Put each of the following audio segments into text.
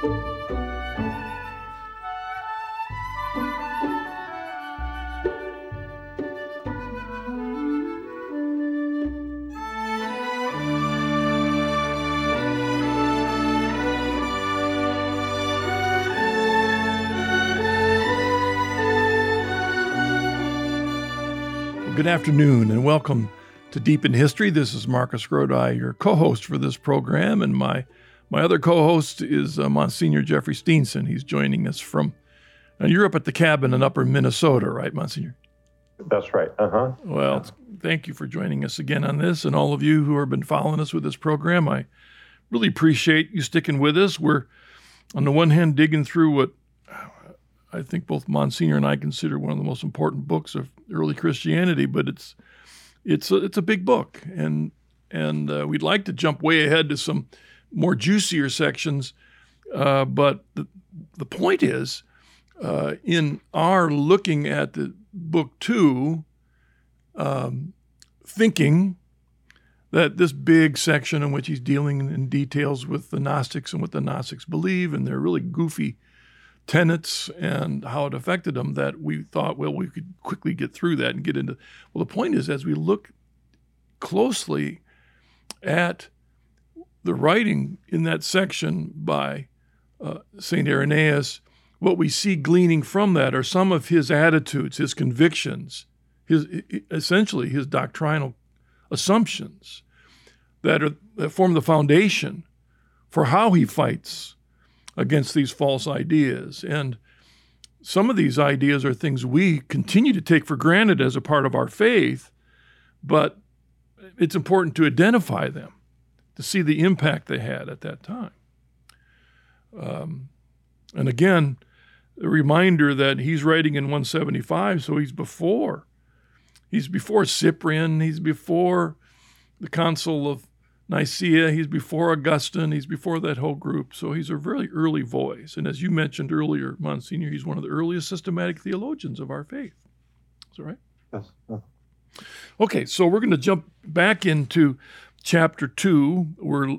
Good afternoon and welcome to Deep in History. This is Marcus Grodi, your co-host for this program, and my my other co-host is uh, Monsignor Jeffrey Steenson. He's joining us from uh, Europe at the cabin in Upper Minnesota, right, Monsignor? That's right. Uh huh. Well, thank you for joining us again on this, and all of you who have been following us with this program. I really appreciate you sticking with us. We're on the one hand digging through what I think both Monsignor and I consider one of the most important books of early Christianity, but it's it's a, it's a big book, and and uh, we'd like to jump way ahead to some more juicier sections, uh, but the the point is, uh, in our looking at the book two, um, thinking that this big section in which he's dealing in details with the Gnostics and what the Gnostics believe, and they're really goofy tenets and how it affected them that we thought, well, we could quickly get through that and get into. Well, the point is, as we look closely at the writing in that section by uh, St. Irenaeus, what we see gleaning from that are some of his attitudes, his convictions, his essentially his doctrinal assumptions that, are, that form the foundation for how he fights against these false ideas. And some of these ideas are things we continue to take for granted as a part of our faith, but it's important to identify them, to see the impact they had at that time. Um, and again, a reminder that he's writing in 175, so he's before. He's before Cyprian, he's before the Council of Nicaea, he's before Augustine, he's before that whole group, so he's a very early voice. And as you mentioned earlier, Monsignor, he's one of the earliest systematic theologians of our faith. Is that right? Yes. Okay, so we're going to jump back into chapter two, we're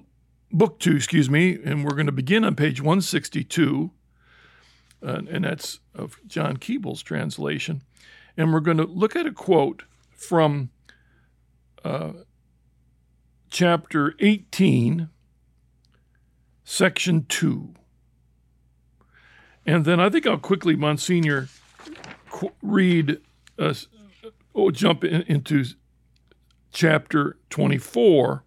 book two, excuse me, and we're going to begin on page 162, uh, and that's of John Keble's translation. And we're going to look at a quote from uh, chapter 18, section 2. And then I think I'll quickly, Monsignor, qu- read, uh, oh, jump in, into chapter 24,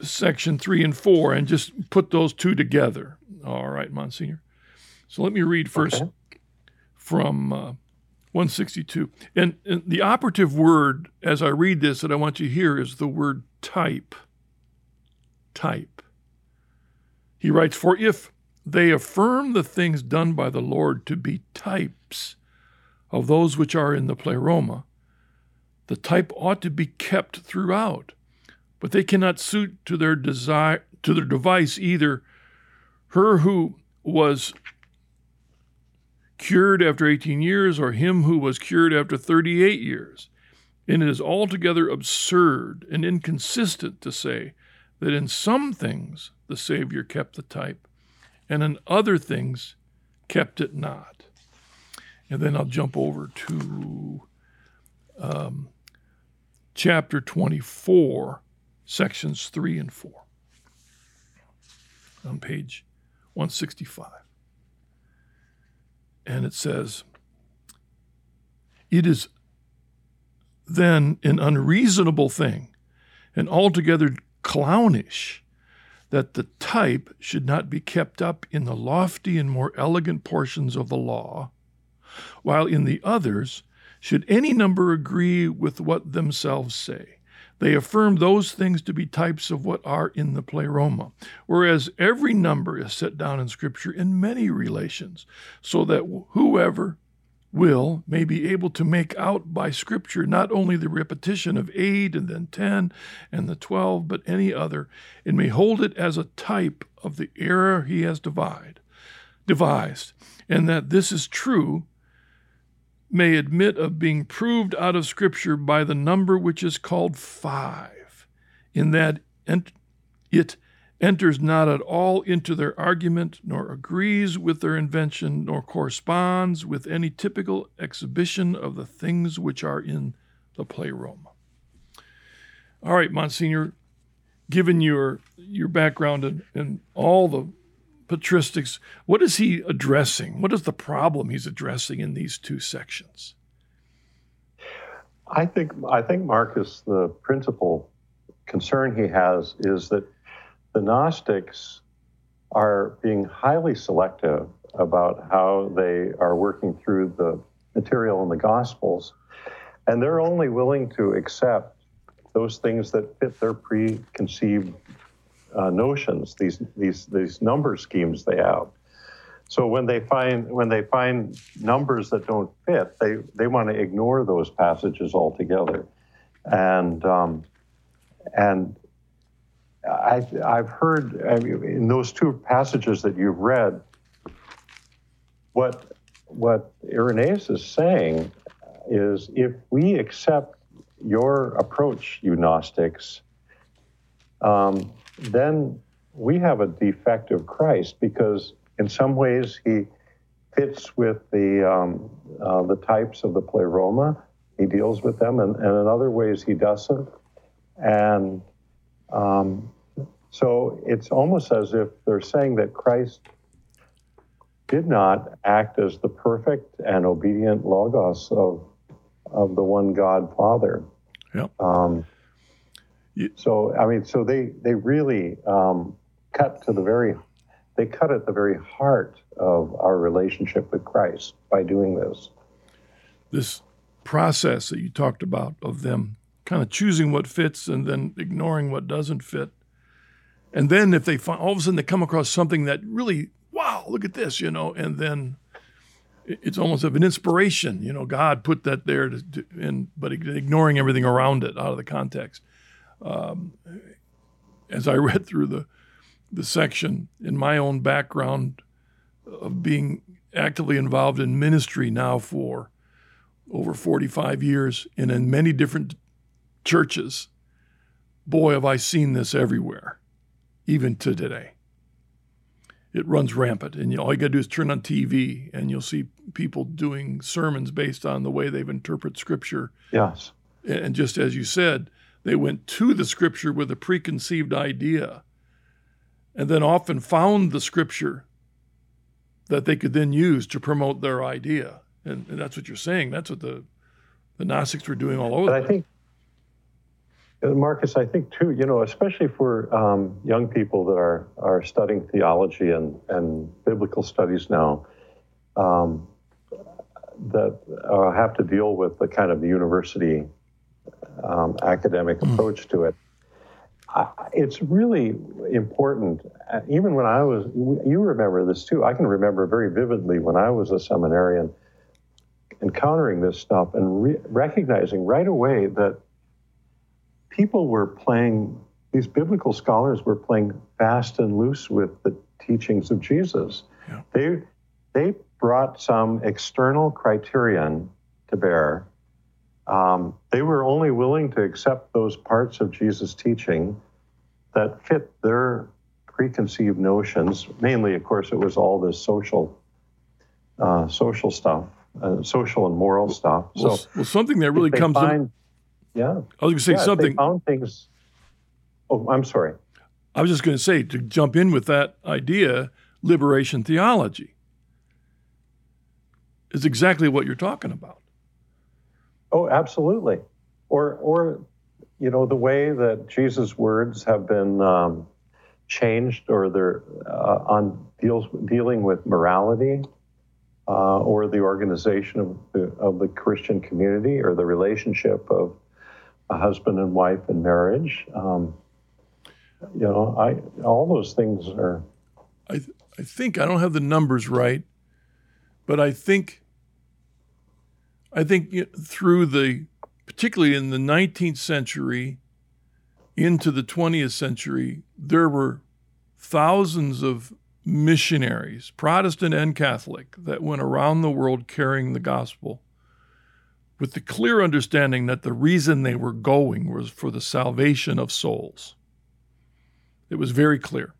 section 3 and 4, and just put those two together. All right, Monsignor. So let me read first okay. from uh, 162. And, and, the operative word as I read this that I want you to hear is the word type. Type. He writes, For if they affirm the things done by the Lord to be types of those which are in the pleroma, the type ought to be kept throughout. But they cannot suit to their desire to their device either her who was cured after 18 years or him who was cured after 38 years. And it is altogether absurd and inconsistent to say that in some things the Savior kept the type, and in other things kept it not. And then I'll jump over to um, chapter 24, sections 3 and 4, on page 165 and it says, It is then an unreasonable thing and altogether clownish that the type should not be kept up in the lofty and more elegant portions of the law, while in the others should any number agree with what themselves say. They affirm those things to be types of what are in the pleroma, whereas every number is set down in Scripture in many relations, so that whoever will may be able to make out by Scripture not only the repetition of eight and then ten and the twelve, but any other, and may hold it as a type of the error he has divide, devised, and that this is true may admit of being proved out of Scripture by the number which is called five, in that it enters not at all into their argument, nor agrees with their invention, nor corresponds with any typical exhibition of the things which are in the pleroma. All right, Monsignor, given your your background and, and all the patristics, what is he addressing? What is the problem he's addressing in these two sections? I think I think Marcus, the principal concern he has is that the Gnostics are being highly selective about how they are working through the material in the Gospels, and they're only willing to accept those things that fit their preconceived uh, notions, these these these number schemes they have. So when they find when they find numbers that don't fit, they they want to ignore those passages altogether, and um, and I, I've heard I mean, in those two passages that you've read, what what Irenaeus is saying is if we accept your approach, you Gnostics, um, then we have a defective Christ because in some ways he fits with the um, uh, the types of the pleroma. He deals with them, and, and in other ways he doesn't. And um, so it's almost as if they're saying that Christ did not act as the perfect and obedient logos of of the one God Father. Yep. Um, so I mean, so they they really um, cut to the very they cut at the very heart of our relationship with Christ by doing this. This process that you talked about of them kind of choosing what fits and then ignoring what doesn't fit. And then if they find all of a sudden they come across something that really, wow, look at this, you know, and then it's almost of an inspiration, you know, God put that there to, to and but ignoring everything around it out of the context. Um, as I read through the the section in my own background of being actively involved in ministry now for over 45 years and in many different churches, boy, have I seen this everywhere, even to today. It runs rampant, and you know, all you got to do is turn on TV, and you'll see people doing sermons based on the way they've interpreted Scripture. Yes. And just as you said, they went to the Scripture with a preconceived idea and then often found the scripture that they could then use to promote their idea. And, and that's what you're saying. That's what the, the Gnostics were doing all over. But I think, uh, Marcus, I think too, you know, especially for um, young people that are, are studying theology and, and biblical studies now, um, that uh, have to deal with the kind of university um, academic mm. approach to it it's really important. Uh, even when I was, you remember this too. I can remember very vividly when I was a seminarian encountering this stuff and re- recognizing right away that people were playing, these biblical scholars were playing fast and loose with the teachings of Jesus. Yeah. They, they brought some external criterion to bear um, they were only willing to accept those parts of Jesus' teaching that fit their preconceived notions. Mainly, of course, it was all this social, uh, social stuff, uh, social and moral stuff. Well, so, well, something that really comes find, in. Yeah, I was going to say yeah, something. Found things. Oh, I'm sorry. I was just going to say to jump in with that idea, liberation theology is exactly what you're talking about. Oh, absolutely. Or, or, you know, the way that Jesus' words have been um, changed, or they're uh, on deals dealing with morality, uh, or the organization of the, of the Christian community, or the relationship of a husband and wife in marriage. Um, you know, I all those things are. I th- I think I don't have the numbers right, but I think I think through the, particularly in the 19th century into the 20th century, there were thousands of missionaries, Protestant and Catholic, that went around the world carrying the gospel with the clear understanding that the reason they were going was for the salvation of souls. It was very clear.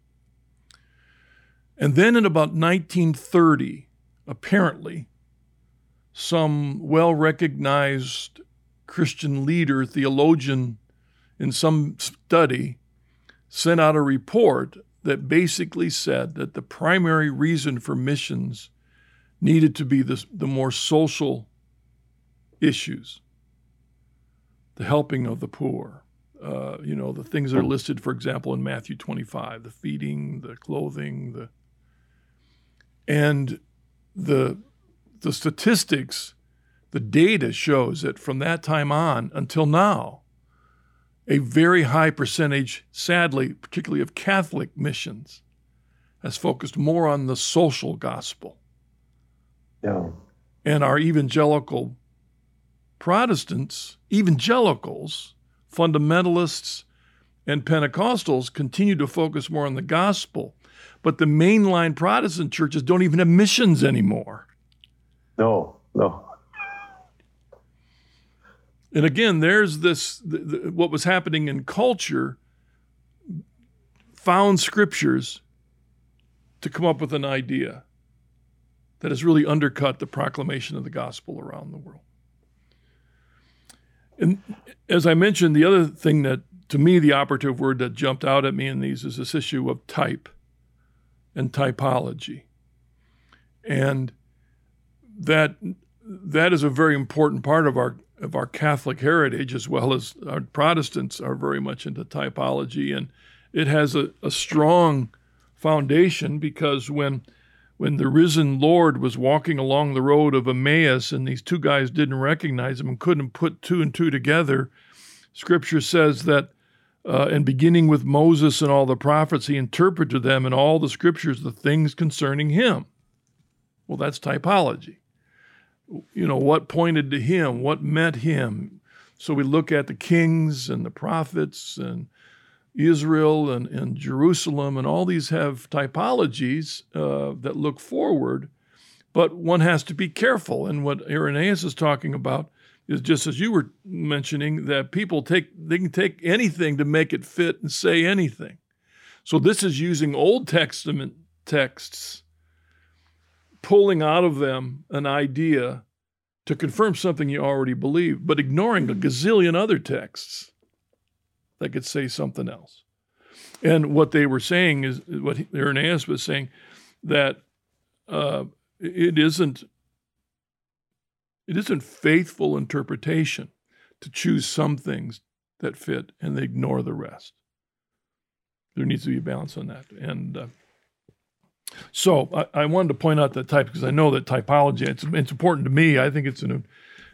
And then in about 1930, apparently, some well recognized Christian leader, theologian in some study, sent out a report that basically said that the primary reason for missions needed to be the, the more social issues the helping of the poor, uh, you know, the things that are listed, for example, in Matthew 25, the feeding, the clothing, the and the the statistics, the data shows that from that time on until now, a very high percentage, sadly, particularly of Catholic missions, has focused more on the social gospel. Yeah. And our evangelical Protestants, evangelicals, fundamentalists, and Pentecostals continue to focus more on the gospel. But the mainline Protestant churches don't even have missions anymore. No, no. And again, there's this the, the, what was happening in culture found scriptures to come up with an idea that has really undercut the proclamation of the gospel around the world. And as I mentioned, the other thing that, to me, the operative word that jumped out at me in these is this issue of type and typology. And that that is a very important part of our of our Catholic heritage, as well as our Protestants are very much into typology, and it has a, a strong foundation because when when the risen Lord was walking along the road of Emmaus and these two guys didn't recognize him and couldn't put two and two together, scripture says that, uh, and beginning with Moses and all the prophets, he interpreted to them in all the scriptures the things concerning him. Well, that's typology. You know, what pointed to him, what met him. So we look at the kings and the prophets and Israel and, and Jerusalem, and all these have typologies uh, that look forward, but one has to be careful. And what Irenaeus is talking about is just as you were mentioning that people take they can take anything to make it fit and say anything. So this is using Old Testament texts, pulling out of them an idea to confirm something you already believe, but ignoring a gazillion other texts that could say something else. And what they were saying is what Irenaeus was saying that uh, it isn't it isn't faithful interpretation to choose some things that fit and ignore the rest. There needs to be a balance on that. And uh, so I, I, wanted to point out that type because I know that typology it's, it's important to me. I think it's an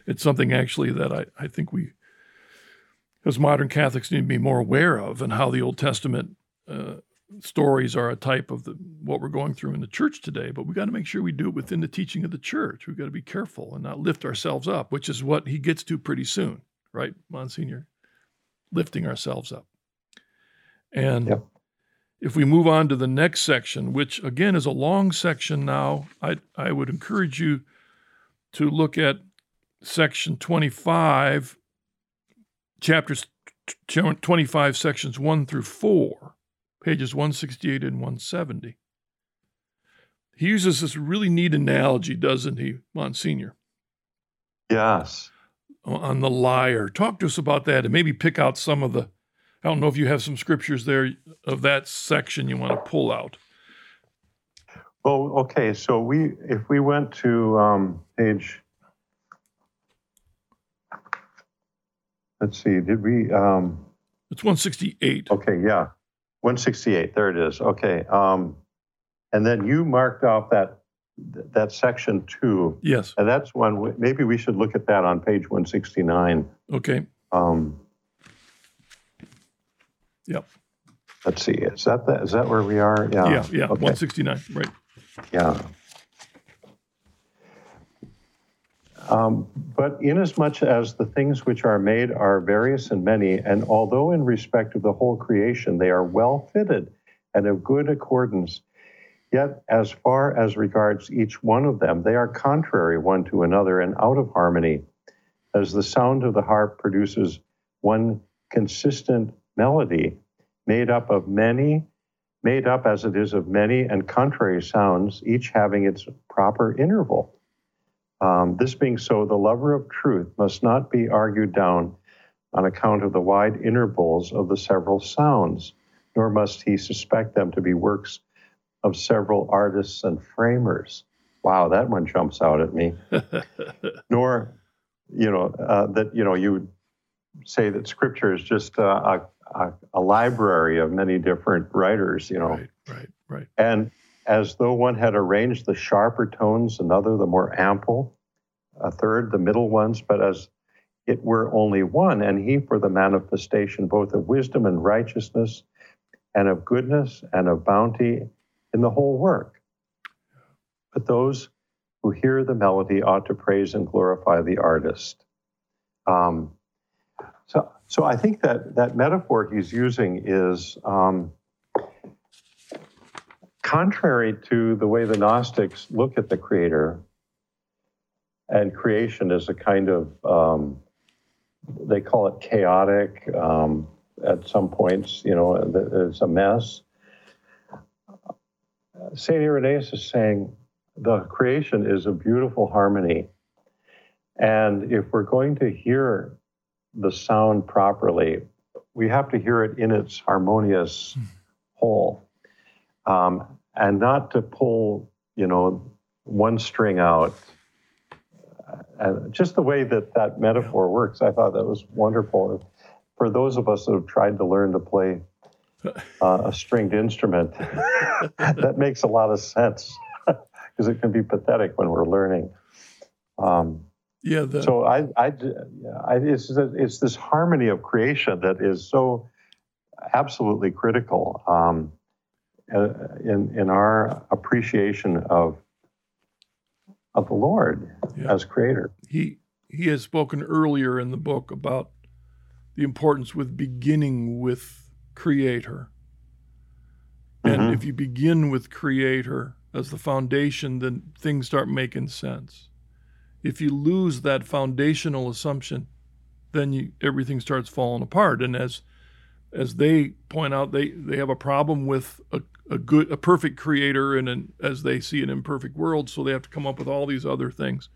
it's something actually that I, I think we as modern Catholics need to be more aware of and how the Old Testament uh, stories are a type of the, what we're going through in the church today. But we got to make sure we do it within the teaching of the church. We've got to be careful and not lift ourselves up, which is what he gets to pretty soon, right, Monsignor? Lifting ourselves up. And yep. If we move on to the next section, which again is a long section now, I, I would encourage you to look at section 25 chapters 25, sections 1 through 4, pages 168 and 170. He uses this really neat analogy, doesn't he, Monsignor? Yes. On the lyre. Talk to us about that and maybe pick out some of the. I don't know if you have some scriptures there of that section you want to pull out. Well, okay. So we, if we went to um, page let's see, did we? Um, it's 168. Okay, yeah, 168. There it is. Okay, um, and then you marked off that that section two. Yes, and that's one. Maybe we should look at that on page 169. Okay. Um, yep. Let's see. Is that the, is that where we are? Yeah. Yeah. Yeah. Okay. 169. Right. Yeah. Um, but inasmuch as the things which are made are various and many, and although in respect of the whole creation they are well fitted and of good accordance, yet as far as regards each one of them, they are contrary one to another and out of harmony, as the sound of the harp produces one consistent melody made up of many made up as it is of many and contrary sounds, each having its proper interval. Um, this being so, the lover of truth must not be argued down on account of the wide intervals of the several sounds, nor must he suspect them to be works of several artists and framers. Wow, that one jumps out at me. nor, you know, uh, that, you know, you would say that scripture is just a, a, a, library of many different writers, you know. Right, right, right. And as though one had arranged the sharper tones, another the more ample, a third the middle ones, but as it were only one, and he for the manifestation both of wisdom and righteousness, and of goodness and of bounty in the whole work. But those who hear the melody ought to praise and glorify the artist. Um, so, so I think that that metaphor he's using is um, contrary to the way the Gnostics look at the Creator and creation as a kind of um, they call it chaotic um, at some points. You know, it's a mess. Saint Irenaeus is saying the creation is a beautiful harmony, and if we're going to hear the sound properly, we have to hear it in its harmonious whole, um, and not to pull, you know, one string out. And just the way that that metaphor works, I thought that was wonderful. For those of us that have tried to learn to play uh, a stringed instrument, that makes a lot of sense because it can be pathetic when we're learning. Um, yeah. The... So I, I, I it's, it's this harmony of creation that is so absolutely critical um, uh, in in our appreciation of of the Lord yeah. as Creator. He he has spoken earlier in the book about the importance with beginning with Creator. And mm-hmm. if you begin with Creator as the foundation, then things start making sense if you lose that foundational assumption, then you, everything starts falling apart. And as as they point out, they, they have a problem with a, a good, a perfect creator, and an, as they see an imperfect world, so they have to come up with all these other things.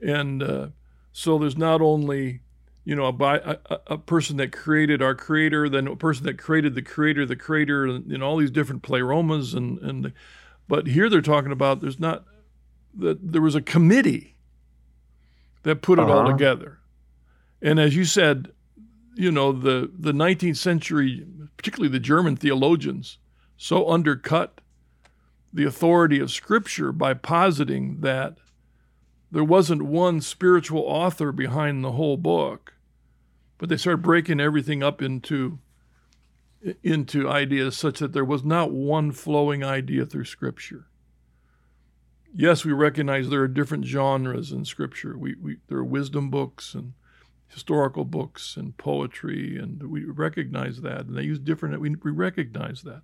And uh, so there's not only you know a, a, a, person that created our creator, then a person that created the creator, the creator, and know, all these different pleromas, and and the, but here they're talking about there's not that there was a committee that put it uh-huh. all together. And as you said, you know, the, the 19th century, particularly the German theologians, so undercut the authority of Scripture by positing that there wasn't one spiritual author behind the whole book, but they started breaking everything up into into ideas such that there was not one flowing idea through Scripture yes, we recognize there are different genres in Scripture. We, we there are wisdom books and historical books and poetry, and we recognize that. And they use different. We, we recognize that.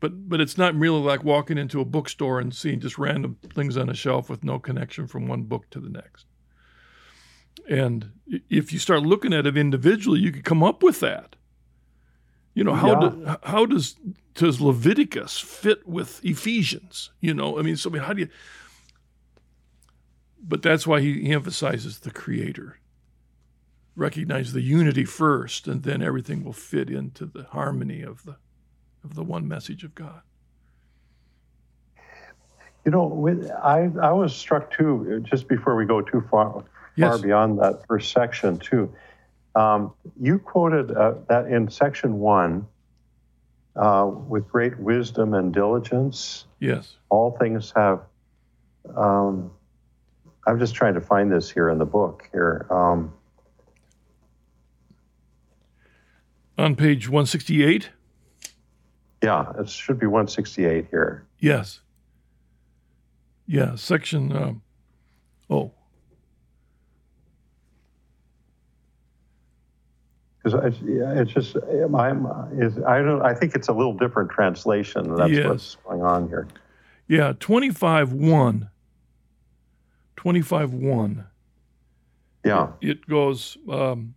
But but it's not merely like walking into a bookstore and seeing just random things on a shelf with no connection from one book to the next. And if you start looking at it individually, you could come up with that. You know how yeah. do, how does does Leviticus fit with Ephesians? You know, I mean, so I mean, how do you? But that's why he, he emphasizes the Creator. Recognize the unity first, and then everything will fit into the harmony of the of the one message of God. You know, I I was struck too just before we go too far far yes. beyond that first section too um, you quoted uh, that in section one, uh, with great wisdom and diligence. Yes. All things have. Um, I'm just trying to find this here in the book here. Um, On page 168? Yeah, it should be 168 here. Yes. Yeah, section. Um, oh, because it's just I'm is I don't I think it's a little different translation. That's yes. what's going on here. Yeah, twenty five one. Twenty five one. Yeah. It, it goes. Um,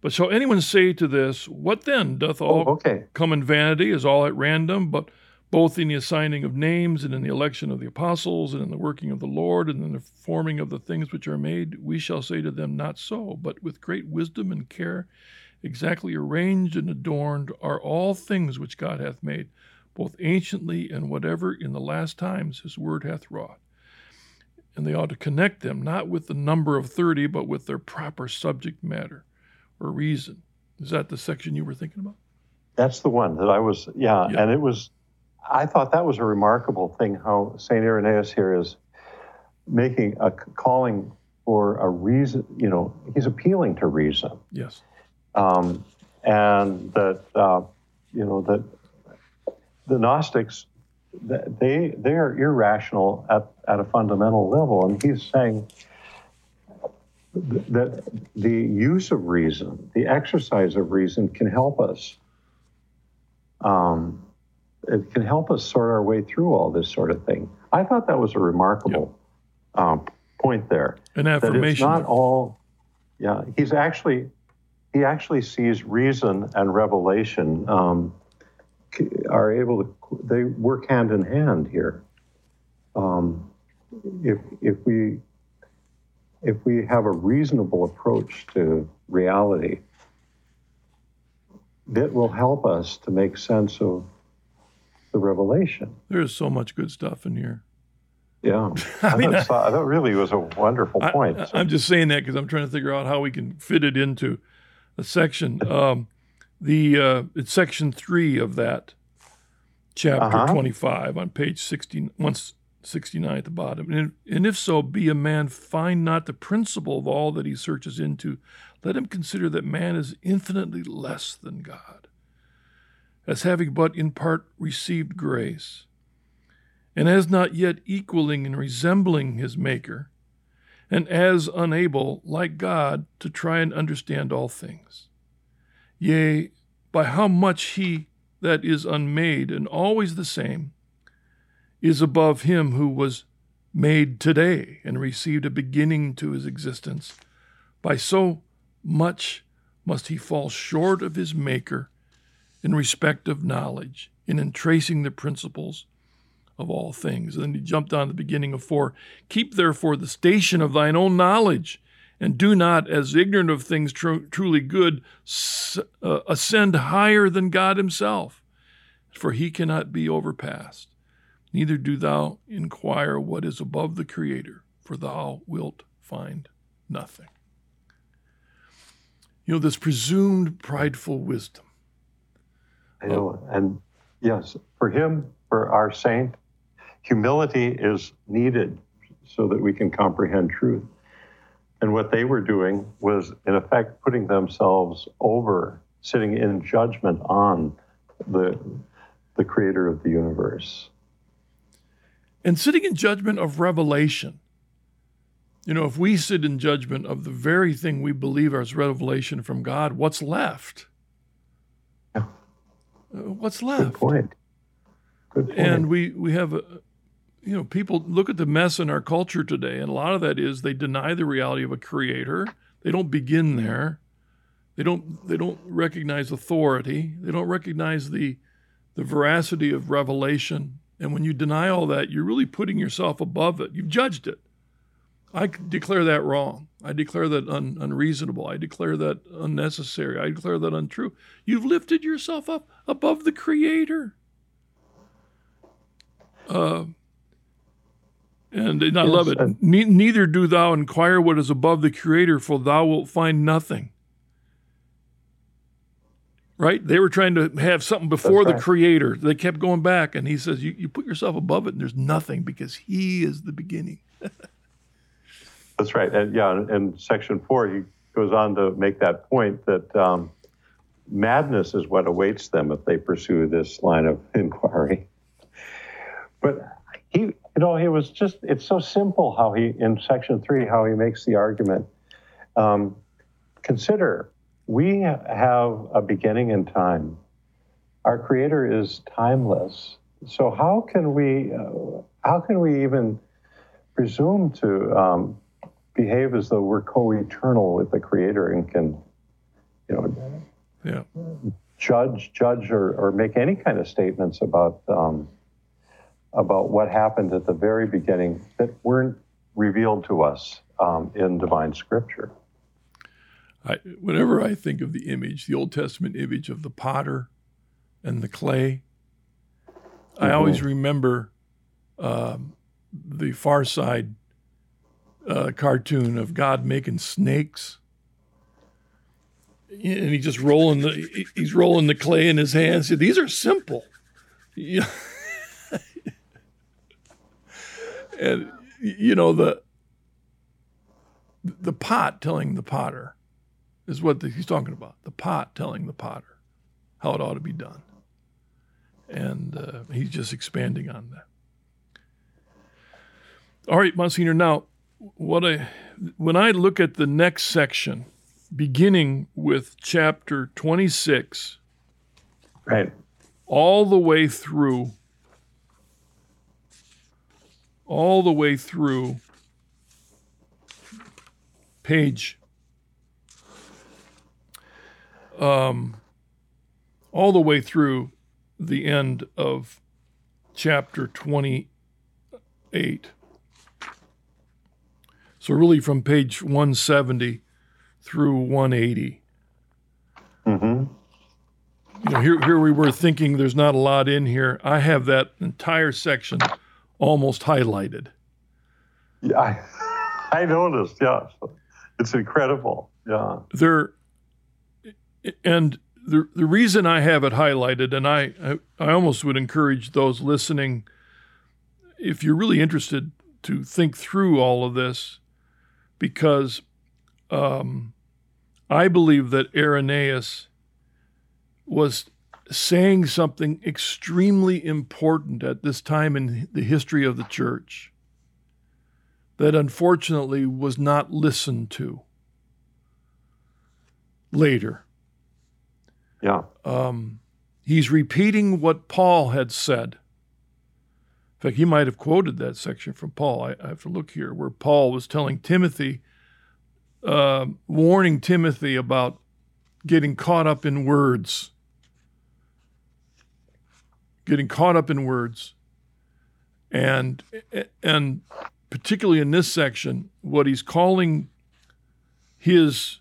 But shall anyone say to this, What then? Doth all Oh, okay. come in vanity? Is all at random? But both in the assigning of names and in the election of the apostles and in the working of the Lord and in the forming of the things which are made, we shall say to them, Not so, but with great wisdom and care, exactly arranged and adorned, are all things which God hath made, both anciently and whatever in the last times his word hath wrought. And they ought to connect them not with the number of 30, but with their proper subject matter or reason. Is that the section you were thinking about? That's the one that I was, yeah, Yeah. and it was, I thought that was a remarkable thing how St. Irenaeus here is making a calling for a reason, you know, he's appealing to reason. Yes. Um, and that, uh, you know, that the Gnostics, they, they are irrational at, at a fundamental level. And he's saying that the use of reason, the exercise of reason can help us. Um, it can help us sort our way through all this sort of thing. I thought that was a remarkable um, point there An affirmation. that it's not all yeah he's actually he actually sees reason and revelation um, are able to they work hand in hand here. Um, if if we if we have a reasonable approach to reality that will help us to make sense of the revelation. There's so much good stuff in here. yeah. I mean, I- thought, that really was a wonderful point. I, am just saying that because I'm trying to figure out how we can fit it into a section. Um, the uh, it's section three of that chapter Uh-huh. 25 on page 16, 169 at the bottom. And, and if so, be a man find not the principle of all that he searches into. Let him consider that man is infinitely less than God, as having but in part received grace, and as not yet equaling and resembling his Maker and as unable, like God, to try and understand all things. Yea, by how much he that is unmade and always the same is above him who was made today and received a beginning to his existence, by so much must he fall short of his Maker in respect of knowledge, and in tracing the principles of all things. And then he jumped on the beginning of four. Keep therefore the station of thine own knowledge, and do not, as ignorant of things tru- truly good, s- uh, ascend higher than God himself, for he cannot be overpassed. Neither do thou inquire what is above the Creator, for thou wilt find nothing. You know, this presumed prideful wisdom. I know. And yes, for him, for our saint, humility is needed so that we can comprehend truth. And what they were doing was, in effect, putting themselves over, sitting in judgment on the, the creator of the universe. and sitting in judgment of revelation. You know, if we sit in judgment of the very thing we believe as revelation from God, what's left? Yeah. Uh, what's Good left? point. Good point. And we we have a, you know, people look at the mess in our culture today, and a lot of that is they deny the reality of a creator. They don't begin there. They don't they don't recognize authority. They don't recognize the the veracity of revelation. And when you deny all that, you're really putting yourself above it. You've judged it. I declare that wrong. I declare that un, unreasonable. I declare that unnecessary. I declare that untrue. You've lifted yourself up above the Creator. Uh, and, and I Yes, love it. and- Ne- neither do thou inquire what is above the Creator, for thou wilt find nothing. Right? They were trying to have something before the. Creator. They kept going back, and he says, you, you put yourself above it, and there's nothing because He is the beginning. That's right. And yeah, in section four, he goes on to make that point that um, madness is what awaits them if they pursue this line of inquiry. But he, you know, he was just, it's so simple how he, in section three, how he makes the argument. Um, consider, we have a beginning in time. Our creator is timeless. So how can we, uh, how can we even presume to um, behave as though we're co-eternal with the creator and can you know, yeah. judge, judge, or, or make any kind of statements about um, about what happened at the very beginning that weren't revealed to us um, in divine scripture. I, whenever I think of the image, the Old Testament image of the potter and the clay, mm-hmm. I always remember um, the Far Side uh, cartoon of God making snakes, and he just rolling the he's rolling the clay in his hands. These are simple, yeah. And you know the the pot telling the potter is what the, he's talking about. The pot telling the potter how it ought to be done, and uh, he's just expanding on that. All right, Monsignor. Now, what I when I look at the next section, beginning with chapter twenty six, right, all the way through, all the way through page um, all the way through the end of chapter 28. So, really, from page 170 through 180. Mm-hmm. You know, here, here we were thinking there's not a lot in here. I have that entire section almost highlighted. Yeah, I, I noticed. Yeah, it's incredible. Yeah, there, and the the reason I have it highlighted, and I I, I almost would encourage those listening, if you're really interested, to think through all of this because um, I believe that Irenaeus was saying something extremely important at this time in the history of the church that unfortunately was not listened to later. Yeah. Um, he's repeating what Paul had said. In fact, he might have quoted that section from Paul. I, I have to look here, where Paul was telling Timothy, uh, warning Timothy about getting caught up in words. Getting caught up in words. And, and particularly in this section, what he's calling his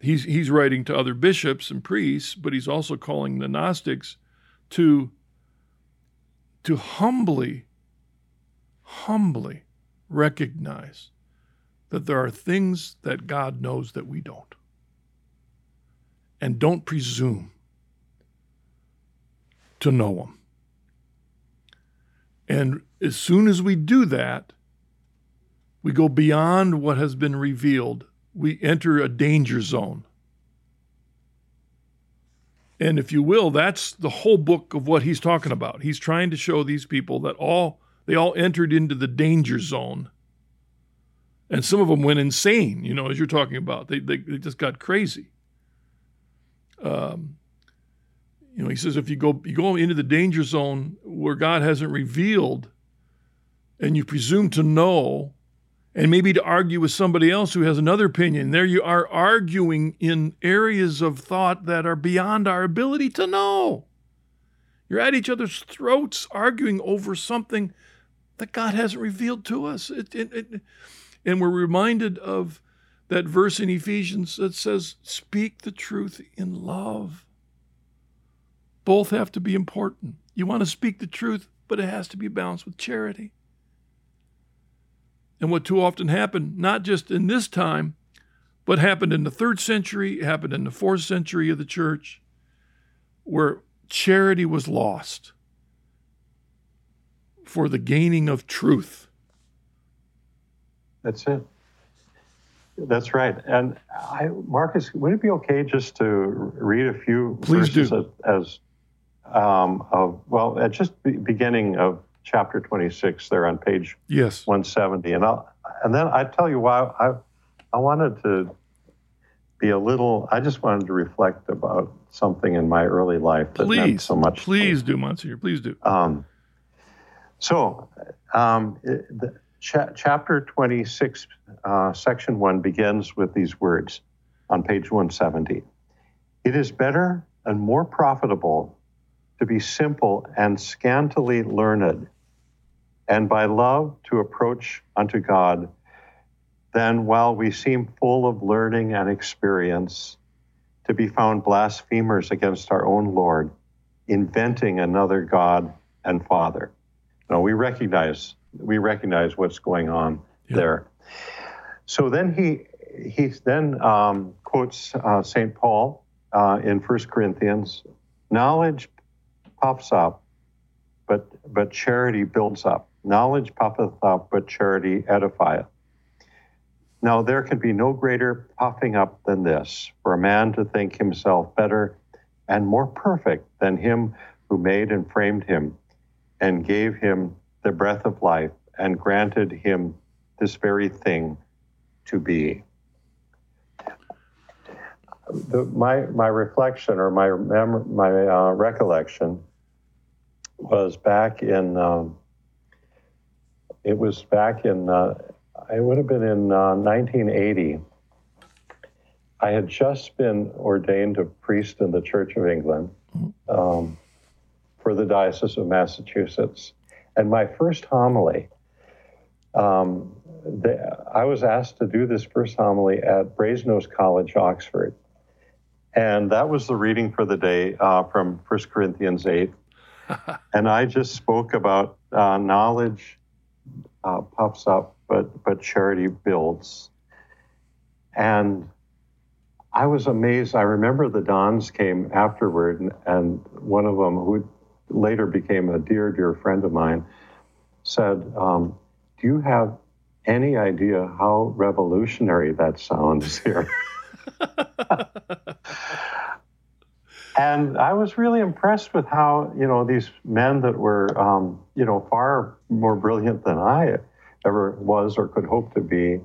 he's he's writing to other bishops and priests, but he's also calling the Gnostics to to humbly, humbly recognize that there are things that God knows that we don't. And don't presume to know them. And as soon as we do that, we go beyond what has been revealed. We enter a danger zone. And if you will, that's the whole book of what he's talking about. He's trying to show these people that all they all entered into the danger zone. And some of them went insane, you know, as you're talking about. They, they, they just got crazy. Um, you know, he says if you go you go into the danger zone where God hasn't revealed and you presume to know and maybe to argue with somebody else who has another opinion. There you are arguing in areas of thought that are beyond our ability to know. You're at each other's throats arguing over something that God hasn't revealed to us. It, it, it, and we're reminded of that verse in Ephesians that says, Speak the truth in love. Both have to be important. You want to speak the truth, but it has to be balanced with charity. And what too often happened, not just in this time, but happened in the third century, happened in the fourth century of the church, where charity was lost for the gaining of truth. That's it. That's right. And I, Marcus, would it be okay just to read a few Please verses do. as, as um, of well, at just the beginning of chapter 26 there on page yes. 170 and I'll, and then I tell you why I I wanted to be a little I just wanted to reflect about something in my early life that please, meant so much please do Monsignor please do. Um, so um, the, cha- chapter 26 uh, section 1 begins with these words on page 170 It is better and more profitable to be simple and scantily learned, and by love to approach unto God, than while we seem full of learning and experience, to be found blasphemers against our own Lord, inventing another God and Father. Now we recognize we recognize what's going on yeah. there. So then he he then um, quotes uh, Saint Paul uh, in First Corinthians: "Knowledge puffs up, but but charity builds up. Knowledge puffeth up, but charity edifieth." Now there can be no greater puffing up than this, for a man to think himself better and more perfect than him who made and framed him and gave him the breath of life and granted him this very thing to be. The, my, my reflection or my, mem- my uh, recollection was back in, um, it was back in, uh, it would have been in uh, 1980. I had just been ordained a priest in the Church of England um, for the Diocese of Massachusetts. And my first homily, um, the, I was asked to do this first homily at Brasenose College, Oxford. And that was the reading for the day uh, from 1 Corinthians 8. and I just spoke about uh, knowledge uh, puffs up, but, but charity builds. And I was amazed. I remember the Dons came afterward, and, and one of them, who later became a dear, dear friend of mine, said, um, Do you have any idea how revolutionary that sounds here? and I was really impressed with how, you know, these men that were, um, you know, far more brilliant than I ever was or could hope to be,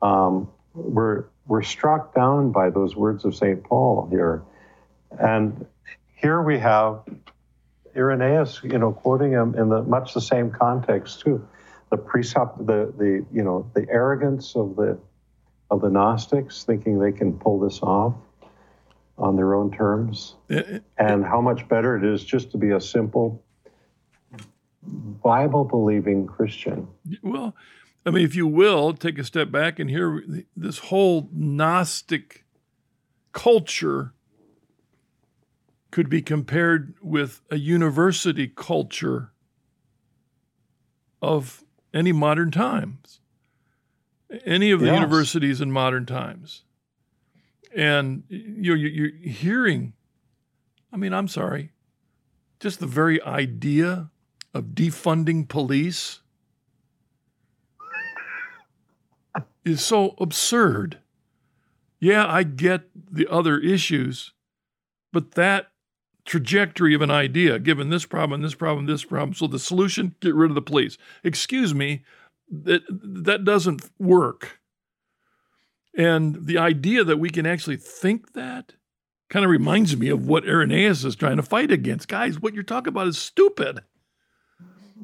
um, were, were struck down by those words of St. Paul here. And here we have Irenaeus, you know, quoting him in the much the same context too. The precept, the the you know, the arrogance of the of the Gnostics, thinking they can pull this off on their own terms, it, it, and how much better it is just to be a simple Bible believing Christian. Well, I mean, if you will, take a step back and hear this whole Gnostic culture could be compared with a university culture of any modern times, any of the yes. universities in modern times. And you're, you're hearing, I mean, I'm sorry, just the very idea of defunding police is so absurd. Yeah, I get the other issues, but that trajectory of an idea, given this problem, this problem, this problem. So the solution, get rid of the police. Excuse me, that that doesn't work. And the idea that we can actually think that kind of reminds me of what Irenaeus is trying to fight against. Guys, what you're talking about is stupid.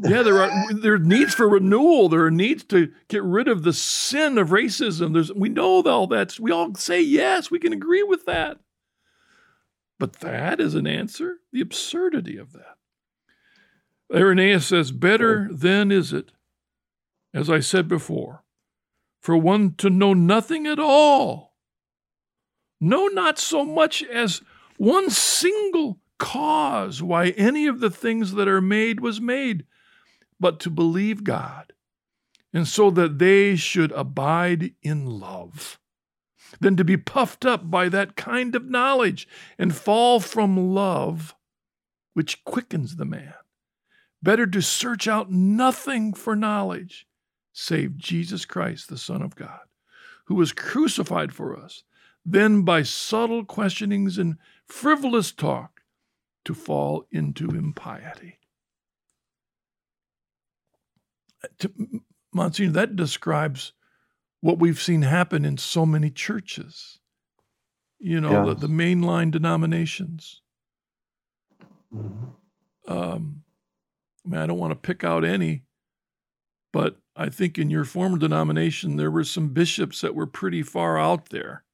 Yeah, there are there are needs for renewal. There are needs to get rid of the sin of racism. There's we know all that. We all say yes. We can agree with that. But that is an answer? The absurdity of that. Irenaeus says, Better then is it, as I said before, for one to know nothing at all, know not so much as one single cause why any of the things that are made was made, but to believe God, and so that they should abide in love than to be puffed up by that kind of knowledge and fall from love, which quickens the man. Better to search out nothing for knowledge save Jesus Christ, the Son of God, who was crucified for us, then by subtle questionings and frivolous talk to fall into impiety. To, Monsignor, that describes what we've seen happen in so many churches, you know, yes. the, the mainline denominations. Mm-hmm. Um, I mean, I don't want to pick out any, but I think in your former denomination, there were some bishops that were pretty far out there.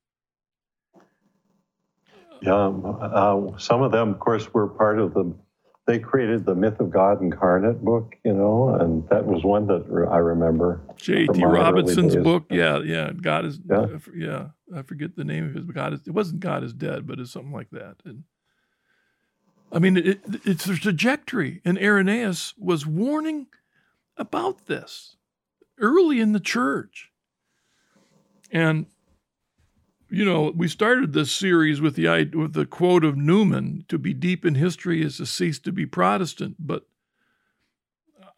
Yeah, uh, some of them, of course, were part of the. They created the Myth of God Incarnate book, you know, and that was one that I remember. J.T. Robinson's book, yeah, yeah, God is, yeah. yeah, I forget the name of his. God is, it wasn't God is dead, but it's something like that. And I mean, it, it's a trajectory, and Irenaeus was warning about this early in the church, and you know, we started this series with the with the quote of Newman: "To be deep in history is to cease to be Protestant." But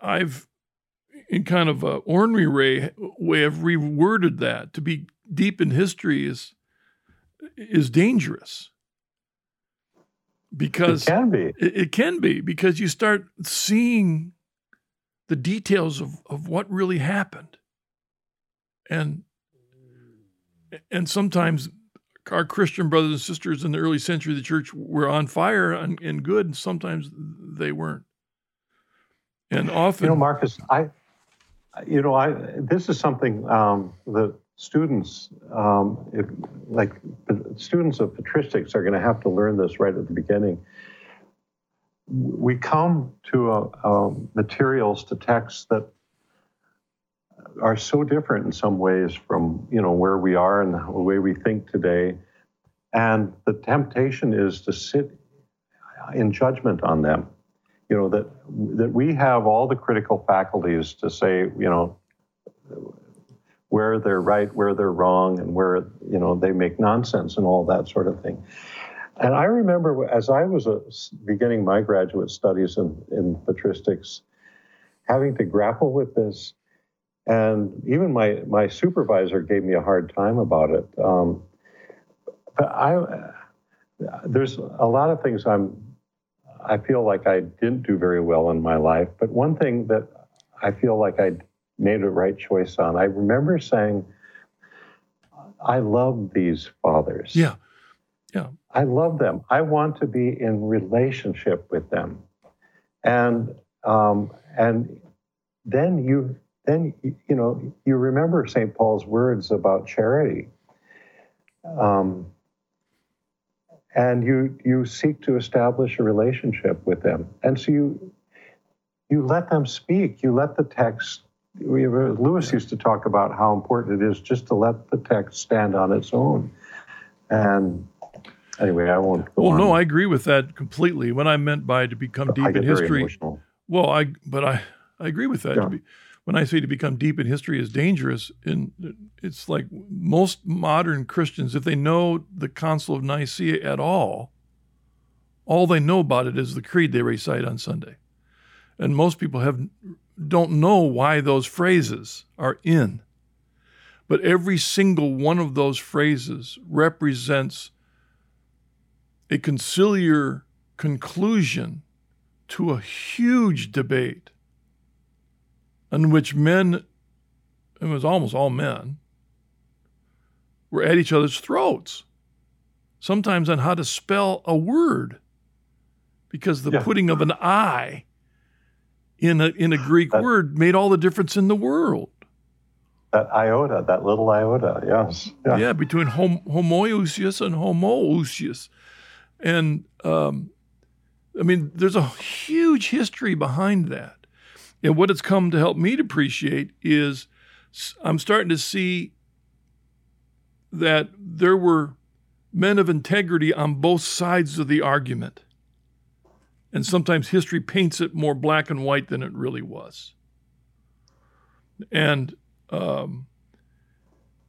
I've, in kind of a ornery way, way of reworded that: "To be deep in history is is dangerous." Because it can be. It, it can be because you start seeing the details of, of what really happened. And and sometimes our Christian brothers and sisters in the early century of the church were on fire and, and good, and sometimes they weren't. And often, you know, Marcus, I, you know, I this is something um, that students, um, if, like students of patristics, are going to have to learn this right at the beginning. We come to a, a materials to texts that are so different in some ways from you know where we are and the way we think today. And the temptation is to sit in judgment on them. You know that that we have all the critical faculties to say you know where they're right where they're wrong and where you know they make nonsense and all that sort of thing and i remember as i was a, beginning my graduate studies in, in patristics having to grapple with this and even my my supervisor gave me a hard time about it. Um, but I there's a lot of things I'm I feel like I didn't do very well in my life. But one thing that I feel like I made a right choice on. I remember saying, I love these fathers. Yeah. Yeah. I love them. I want to be in relationship with them. And um, and then you then you know you remember St. Paul's words about charity, um, and you you seek to establish a relationship with them, and so you you let them speak. You let the text. Lewis used to talk about how important it is just to let the text stand on its own, and anyway, I won't. well, on. no, I agree with that completely. What I meant by to become deep in history. Well, I but I I agree with that. Yeah. Be, when I say to become deep in history is dangerous, and it's like most modern Christians, if they know the Council of Nicaea at all, all they know about it is the creed they recite on Sunday. And most people have don't know why those phrases are in. But every single one of those phrases represents a conciliar conclusion to a huge debate in which men, it was almost all men, were at each other's throats, sometimes on how to spell a word, because the yeah. putting of an I in a, in a Greek that, word made all the difference in the world. That iota, that little iota, yes. Yeah, yeah between hom- homoousios and homoiousios. And um, I mean, there's a huge history behind that. And what it's come to help me to appreciate is I'm starting to see that there were men of integrity on both sides of the argument. And sometimes history paints it more black and white than it really was. And, um,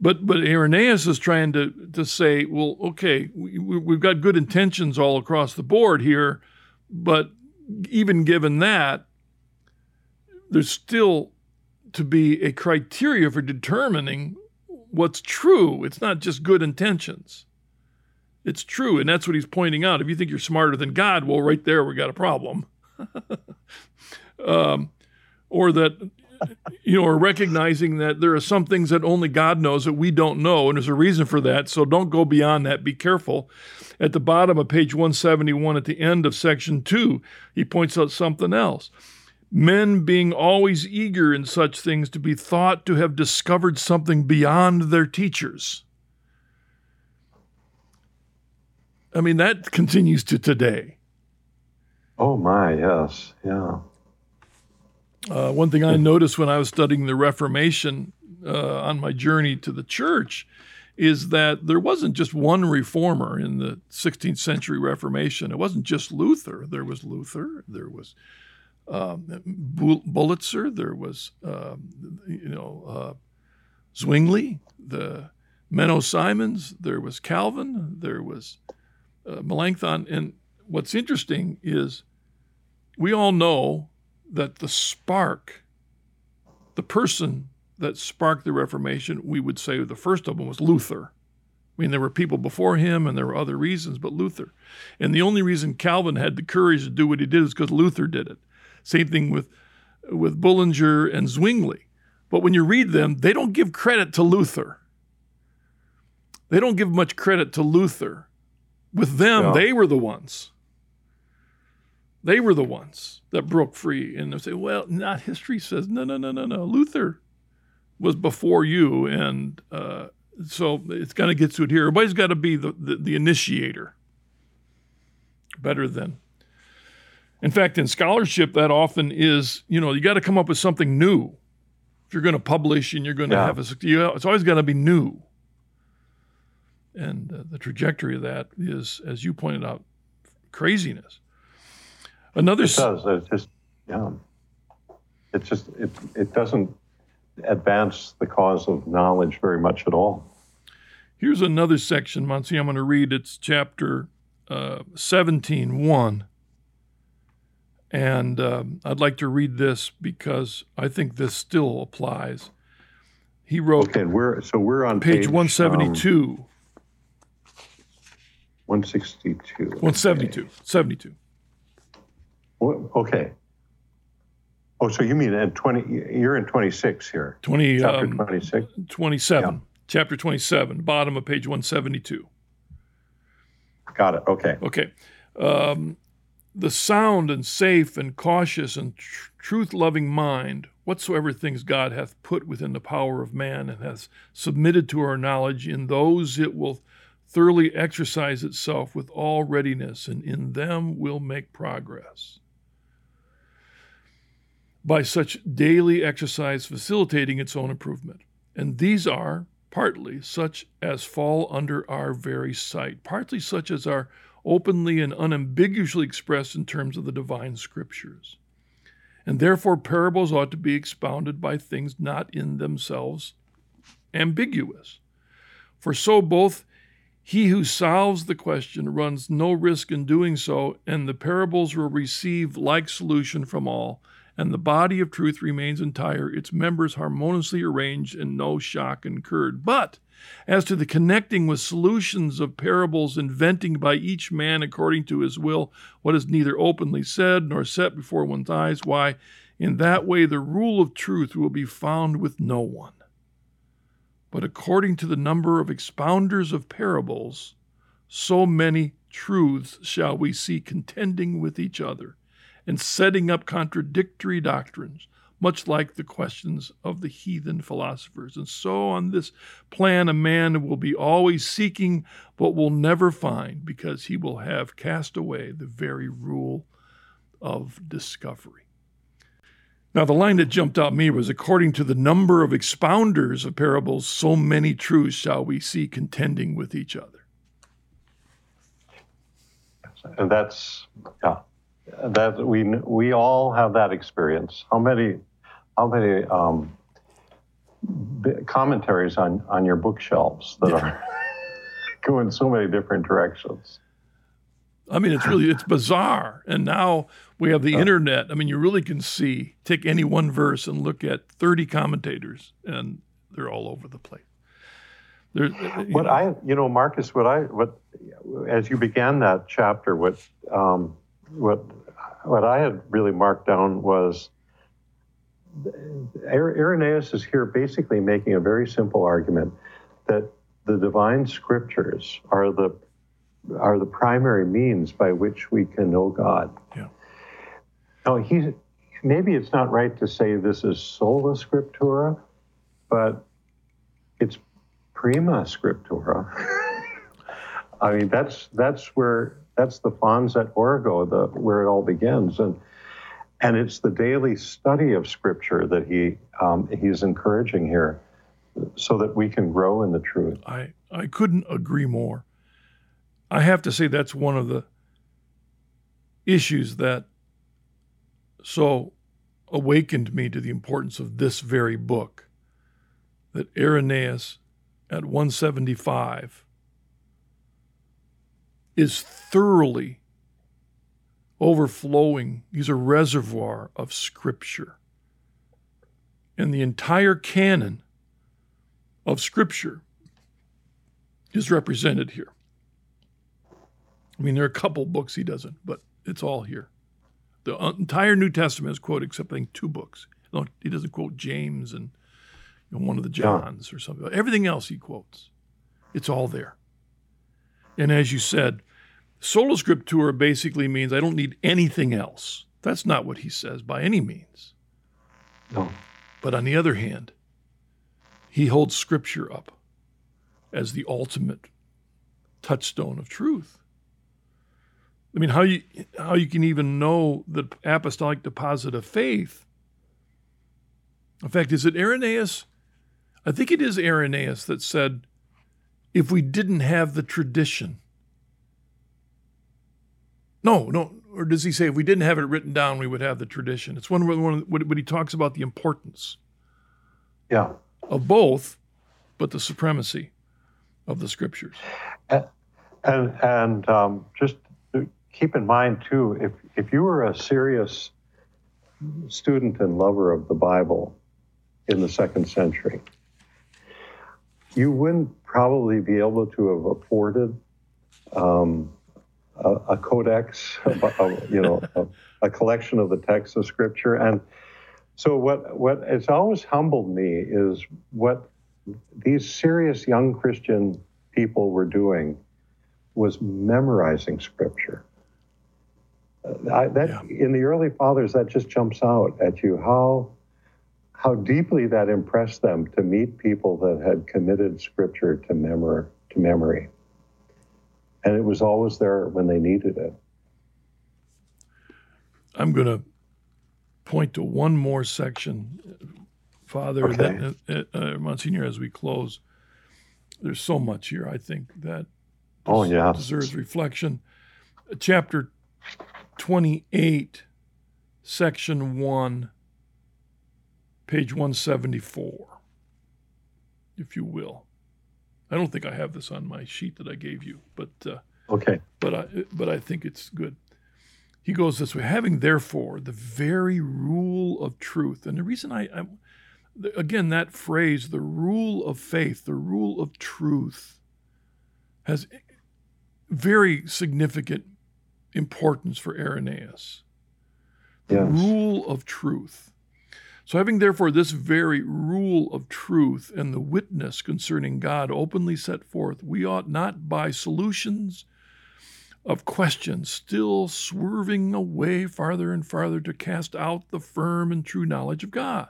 but but Irenaeus is trying to to say, well, okay, we, we've got good intentions all across the board here, but even given that, there's still to be a criteria for determining what's true. It's not just good intentions. It's true. And that's what he's pointing out. If you think you're smarter than God, well, right there, we got a problem. um, or that, you know, or recognizing that there are some things that only God knows that we don't know. And there's a reason for that. So don't go beyond that. Be careful. At the bottom of page 171, at the end of section two, he points out something else men being always eager in such things to be thought to have discovered something beyond their teachers. I mean, that continues to today. Oh my, yes, yeah. Uh, one thing I noticed when I was studying the Reformation uh, on my journey to the church is that there wasn't just one reformer in the 16th century Reformation. It wasn't just Luther. There was Luther. There was um, Bulitzer. There was um, you know uh, Zwingli, the Menno Simons. There was Calvin. There was uh, Melanchthon. And what's interesting is we all know that the spark, the person that sparked the Reformation, we would say the first of them was Luther. I mean, there were people before him and there were other reasons, but Luther. And the only reason Calvin had the courage to do what he did is because Luther did it. Same thing with, with Bullinger and Zwingli. But when you read them, they don't give credit to Luther. They don't give much credit to Luther. With them, yeah. they were the ones. They were the ones that broke free. And they say, well, not history says, no, no, no, no, no. Luther was before you, and uh, so it's going to get to it here. Everybody's got to be the, the, the initiator. Better than. In fact, in scholarship, that often is, you know, you got to come up with something new. If you're going to publish and you're going to yeah. have a, you know, it's always got to be new. And uh, the trajectory of that is, as you pointed out, craziness. Another it does. It's just yeah. It just it it doesn't advance the cause of knowledge very much at all. Here's another section, Muncie. I'm going to read. It's chapter uh, 17, 1. And uh, I'd like to read this because I think this still applies. He wrote. Okay, we're so we're on page, page 172. Um, 162. 172. Okay. 72. Okay. Oh, so you mean at 20, you're in 26 here. 20, chapter um, 26? 27. Yeah. Chapter 27, bottom of page 172. Got it. Okay. Okay. Um, the sound and safe and cautious and tr- truth loving mind, whatsoever things God hath put within the power of man and hath submitted to our knowledge, in those it will thoroughly exercise itself with all readiness, and in them will make progress by such daily exercise facilitating its own improvement. And these are partly such as fall under our very sight, partly such as are openly and unambiguously expressed in terms of the divine scriptures. And therefore, parables ought to be expounded by things not in themselves ambiguous. For so both he who solves the question runs no risk in doing so, and the parables will receive like solution from all, and the body of truth remains entire, its members harmoniously arranged, and no shock incurred. But as to the connecting with solutions of parables, inventing by each man according to his will what is neither openly said nor set before one's eyes, why, in that way the rule of truth will be found with no one. But according to the number of expounders of parables, so many truths shall we see contending with each other and setting up contradictory doctrines, much like the questions of the heathen philosophers. And so, on this plan, a man will be always seeking, but will never find, because he will have cast away the very rule of discovery. Now, the line that jumped out me was according to the number of expounders of parables, so many truths shall we see contending with each other. And that's, yeah, that we we all have that experience. How many how many um, commentaries on on your bookshelves that are go in so many different directions? I mean, it's really it's bizarre. And now we have the uh, internet. I mean, you really can see take any one verse and look at thirty commentators, and they're all over the place. There, what know. I, you know, Marcus, what I, what, as you began that chapter, what, um, what what I had really marked down was Irenaeus is here basically making a very simple argument that the divine scriptures are the are the primary means by which we can know God. Yeah. Now he's maybe it's not right to say this is sola scriptura, but it's prima scriptura. I mean, that's that's where that's the fons et origo, the where it all begins, and and it's the daily study of Scripture that he um, he's encouraging here, so that we can grow in the truth. I I couldn't agree more. I have to say that's one of the issues that so awakened me to the importance of this very book. That Irenaeus at 175 is thoroughly overflowing. He's a reservoir of Scripture. And the entire canon of Scripture is represented here. I mean, there are a couple books he doesn't, but it's all here. The entire New Testament is quoted except I think two books. He doesn't quote James and you know, one of the Johns or something. Everything else he quotes. It's all there. And as you said, sola scriptura basically means I don't need anything else. That's not what he says by any means. No. But on the other hand, he holds scripture up as the ultimate touchstone of truth. I mean, how you how you can even know the apostolic deposit of faith? In fact, is it Irenaeus? I think it is Irenaeus that said, if we didn't have the tradition. No, no, or does he say if we didn't have it written down, we would have the tradition? It's one one when he talks about the importance. Yeah. Of both, but the supremacy of the scriptures. And and, and um, just keep in mind too, if if you were a serious student and lover of the Bible in the second century, you wouldn't probably be able to have afforded um, a, a, codex, a, you know, a, a, collection of the texts of Scripture. And so, what what has always humbled me is what these serious young Christian people were doing was memorizing Scripture. Uh, I, that yeah. in the early fathers, that just jumps out at you how how deeply that impressed them to meet people that had committed Scripture to memory. To memory, and it was always there when they needed it. I'm going to point to one more section, Father, okay. that, uh, uh, Monsignor, as we close. There's so much here, I think, that oh, yeah. deserves reflection. Chapter 28, section 1, page 174, if you will. I don't think I have this on my sheet that I gave you, but uh, okay. But I but I think it's good. He goes this way: having therefore the very rule of truth, and the reason I, I again that phrase, the rule of faith, the rule of truth, has very significant importance for Irenaeus. The yes. rule of truth. So, having therefore this very rule of truth and the witness concerning God openly set forth, we ought not by solutions of questions, still swerving away farther and farther to cast out the firm and true knowledge of God.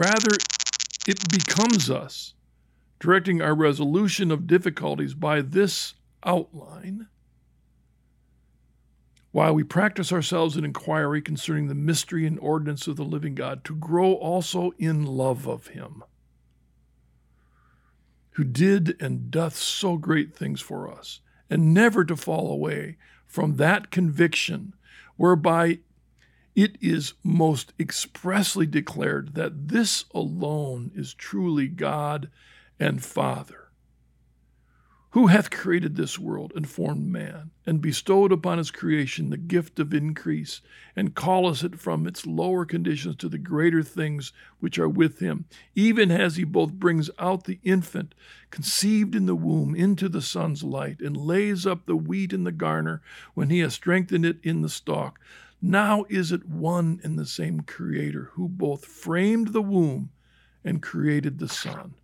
Rather, it becomes us, directing our resolution of difficulties by this outline, while we practice ourselves in inquiry concerning the mystery and ordinance of the living God, to grow also in love of Him, who did and doth so great things for us, and never to fall away from that conviction whereby it is most expressly declared that this alone is truly God and Father who hath created this world and formed man, and bestowed upon his creation the gift of increase, and calleth it from its lower conditions to the greater things which are with him, even as he both brings out the infant conceived in the womb into the sun's light, and lays up the wheat in the garner when he has strengthened it in the stalk. Now is it one and the same Creator who both framed the womb and created the sun,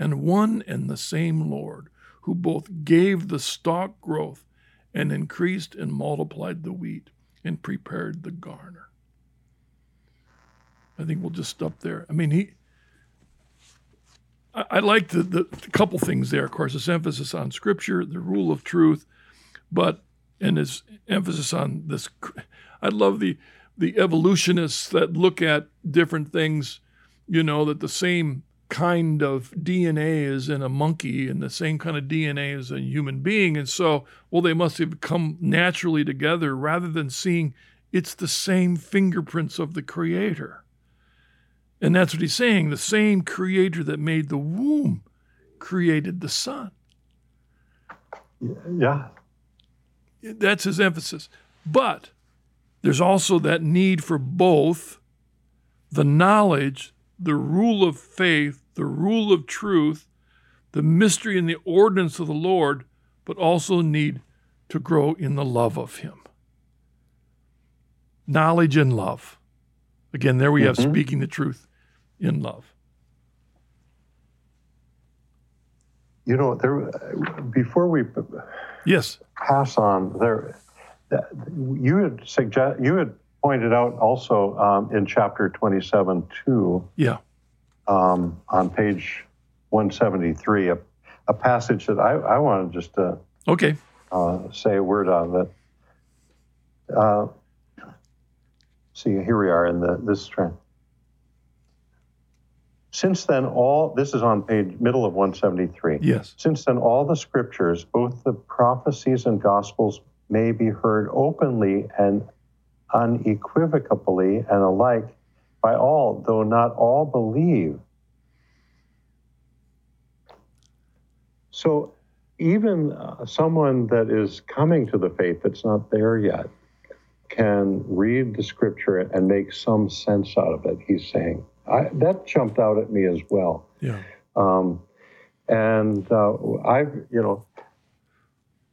and one and the same Lord who both gave the stalk growth and increased and multiplied the wheat and prepared the garner. I think we'll just stop there. I mean, he I, like the, the, the couple things there. Of course, this emphasis on Scripture, the rule of truth, but and his emphasis on this. I love the the evolutionists that look at different things. You know that the same kind of DNA is in a monkey and the same kind of DNA is in a human being. And so, well, they must have come naturally together rather than seeing it's the same fingerprints of the Creator. And that's what he's saying. The same Creator that made the womb created the sun. Yeah. That's his emphasis. But there's also that need for both the knowledge the rule of faith, the rule of truth, the mystery and the ordinance of the Lord, but also need to grow in the love of Him. Knowledge and love. Again, there we have mm-hmm. speaking the truth in love. You know, there before we yes pass on there, you had suggest you had pointed out also um, in chapter 27 2. Yeah. Um, on page 173, a, a passage that I, I want to just uh, okay uh, say a word on that. Uh, see, here we are in the this trend. Since then, all this is on page middle of 173. Yes. Since then, all the scriptures, both the prophecies and gospels, may be heard openly and unequivocally and alike by all, though not all believe. So, even uh, someone that is coming to the faith that's not there yet can read the scripture and make some sense out of it, he's saying. I, that jumped out at me as well. Yeah. Um, and uh, I've, you know,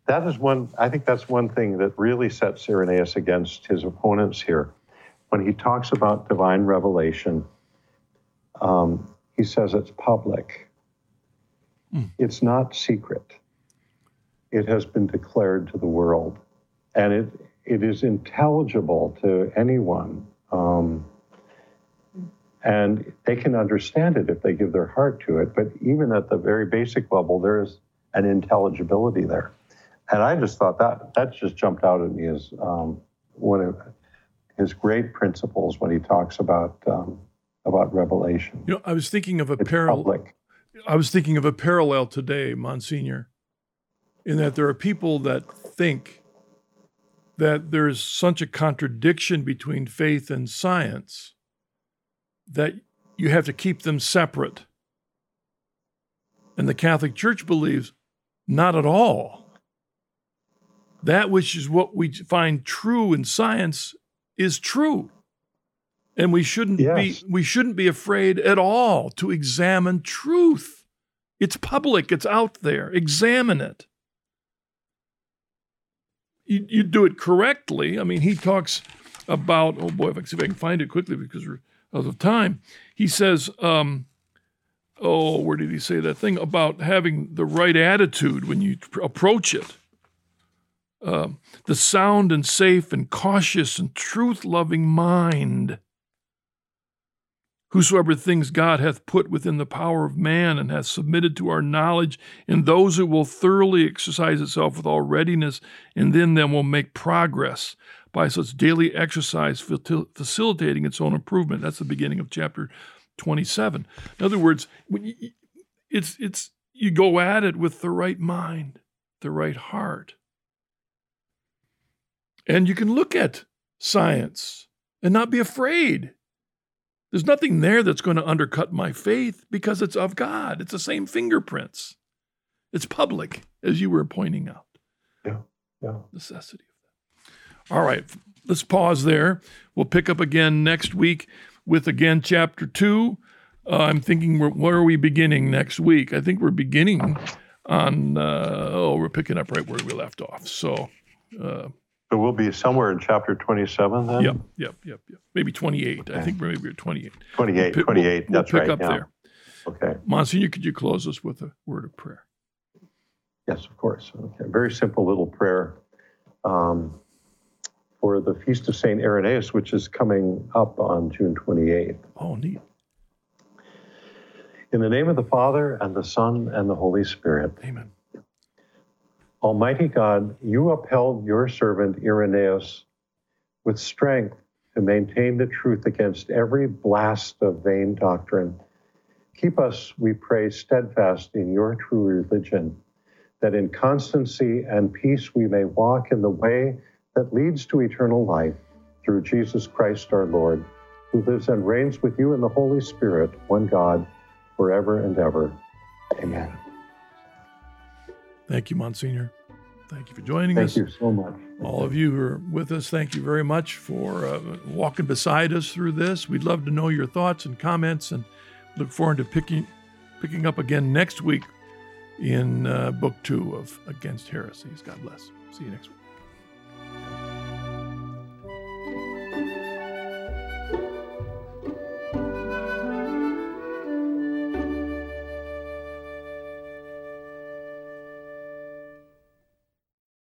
that is one, I think that's one thing that really sets Irenaeus against his opponents here. When he talks about divine revelation, um, he says it's public, mm. it's not secret. It has been declared to the world, and it, it is intelligible to anyone. Um, and they can understand it if they give their heart to it. But even at the very basic level, there is an intelligibility there and I just thought that that just jumped out at me as um, one of his great principles when he talks about um, about revelation. You know, I was thinking of a parallel. I was thinking of a parallel today, Monsignor, in that there are people that think that there's such a contradiction between faith and science that you have to keep them separate. And the Catholic Church believes not at all that which is what we find true in science is true. And we shouldn't yes. be we shouldn't be afraid at all to examine truth. It's public, it's out there. Examine it. You, you do it correctly. I mean, he talks about, oh boy, if I can see if I can find it quickly because of time. He says, um, oh, where did he say that thing about having the right attitude when you approach it? Uh, the sound and safe and cautious and truth loving mind. Whosoever things God hath put within the power of man and hath submitted to our knowledge, in those it will thoroughly exercise itself with all readiness, and then them will make progress by such daily exercise facilitating its own improvement. That's the beginning of chapter 27. In other words, it's, it's, you go at it with the right mind, the right heart. And you can look at science and not be afraid. There's nothing there that's going to undercut my faith because it's of God. It's the same fingerprints. It's public, as you were pointing out. Yeah, yeah. Necessity of that. All right, let's pause there. We'll pick up again next week with again chapter two. Uh, I'm thinking, where are we beginning next week? I think we're beginning on, uh, oh, we're picking up right where we left off. So, uh, so we'll be somewhere in chapter 27 then? Yep, yep, yep, yep. Maybe 28. Okay. I think maybe we're 28. 28, we'll 28. We'll, that's we'll pick right. up yeah. there. Okay. Monsignor, could you close us with a word of prayer? Yes, of course. Okay. Very simple little prayer um, for the Feast of St. Irenaeus, which is coming up on June 28th. Oh, neat. In the name of the Father, and the Son, and the Holy Spirit. Amen. Almighty God, you upheld your servant Irenaeus with strength to maintain the truth against every blast of vain doctrine. Keep us, we pray, steadfast in your true religion, that in constancy and peace we may walk in the way that leads to eternal life through Jesus Christ our Lord, who lives and reigns with you in the Holy Spirit, one God, forever and ever. Amen. Thank you, Monsignor. Thank you for joining Thank us. Thank you so much. All of you who are with us, thank you very much for uh, walking beside us through this. We'd love to know your thoughts and comments, and look forward to picking picking up again next week in uh, book two of Against Heresies. God bless. See you next week.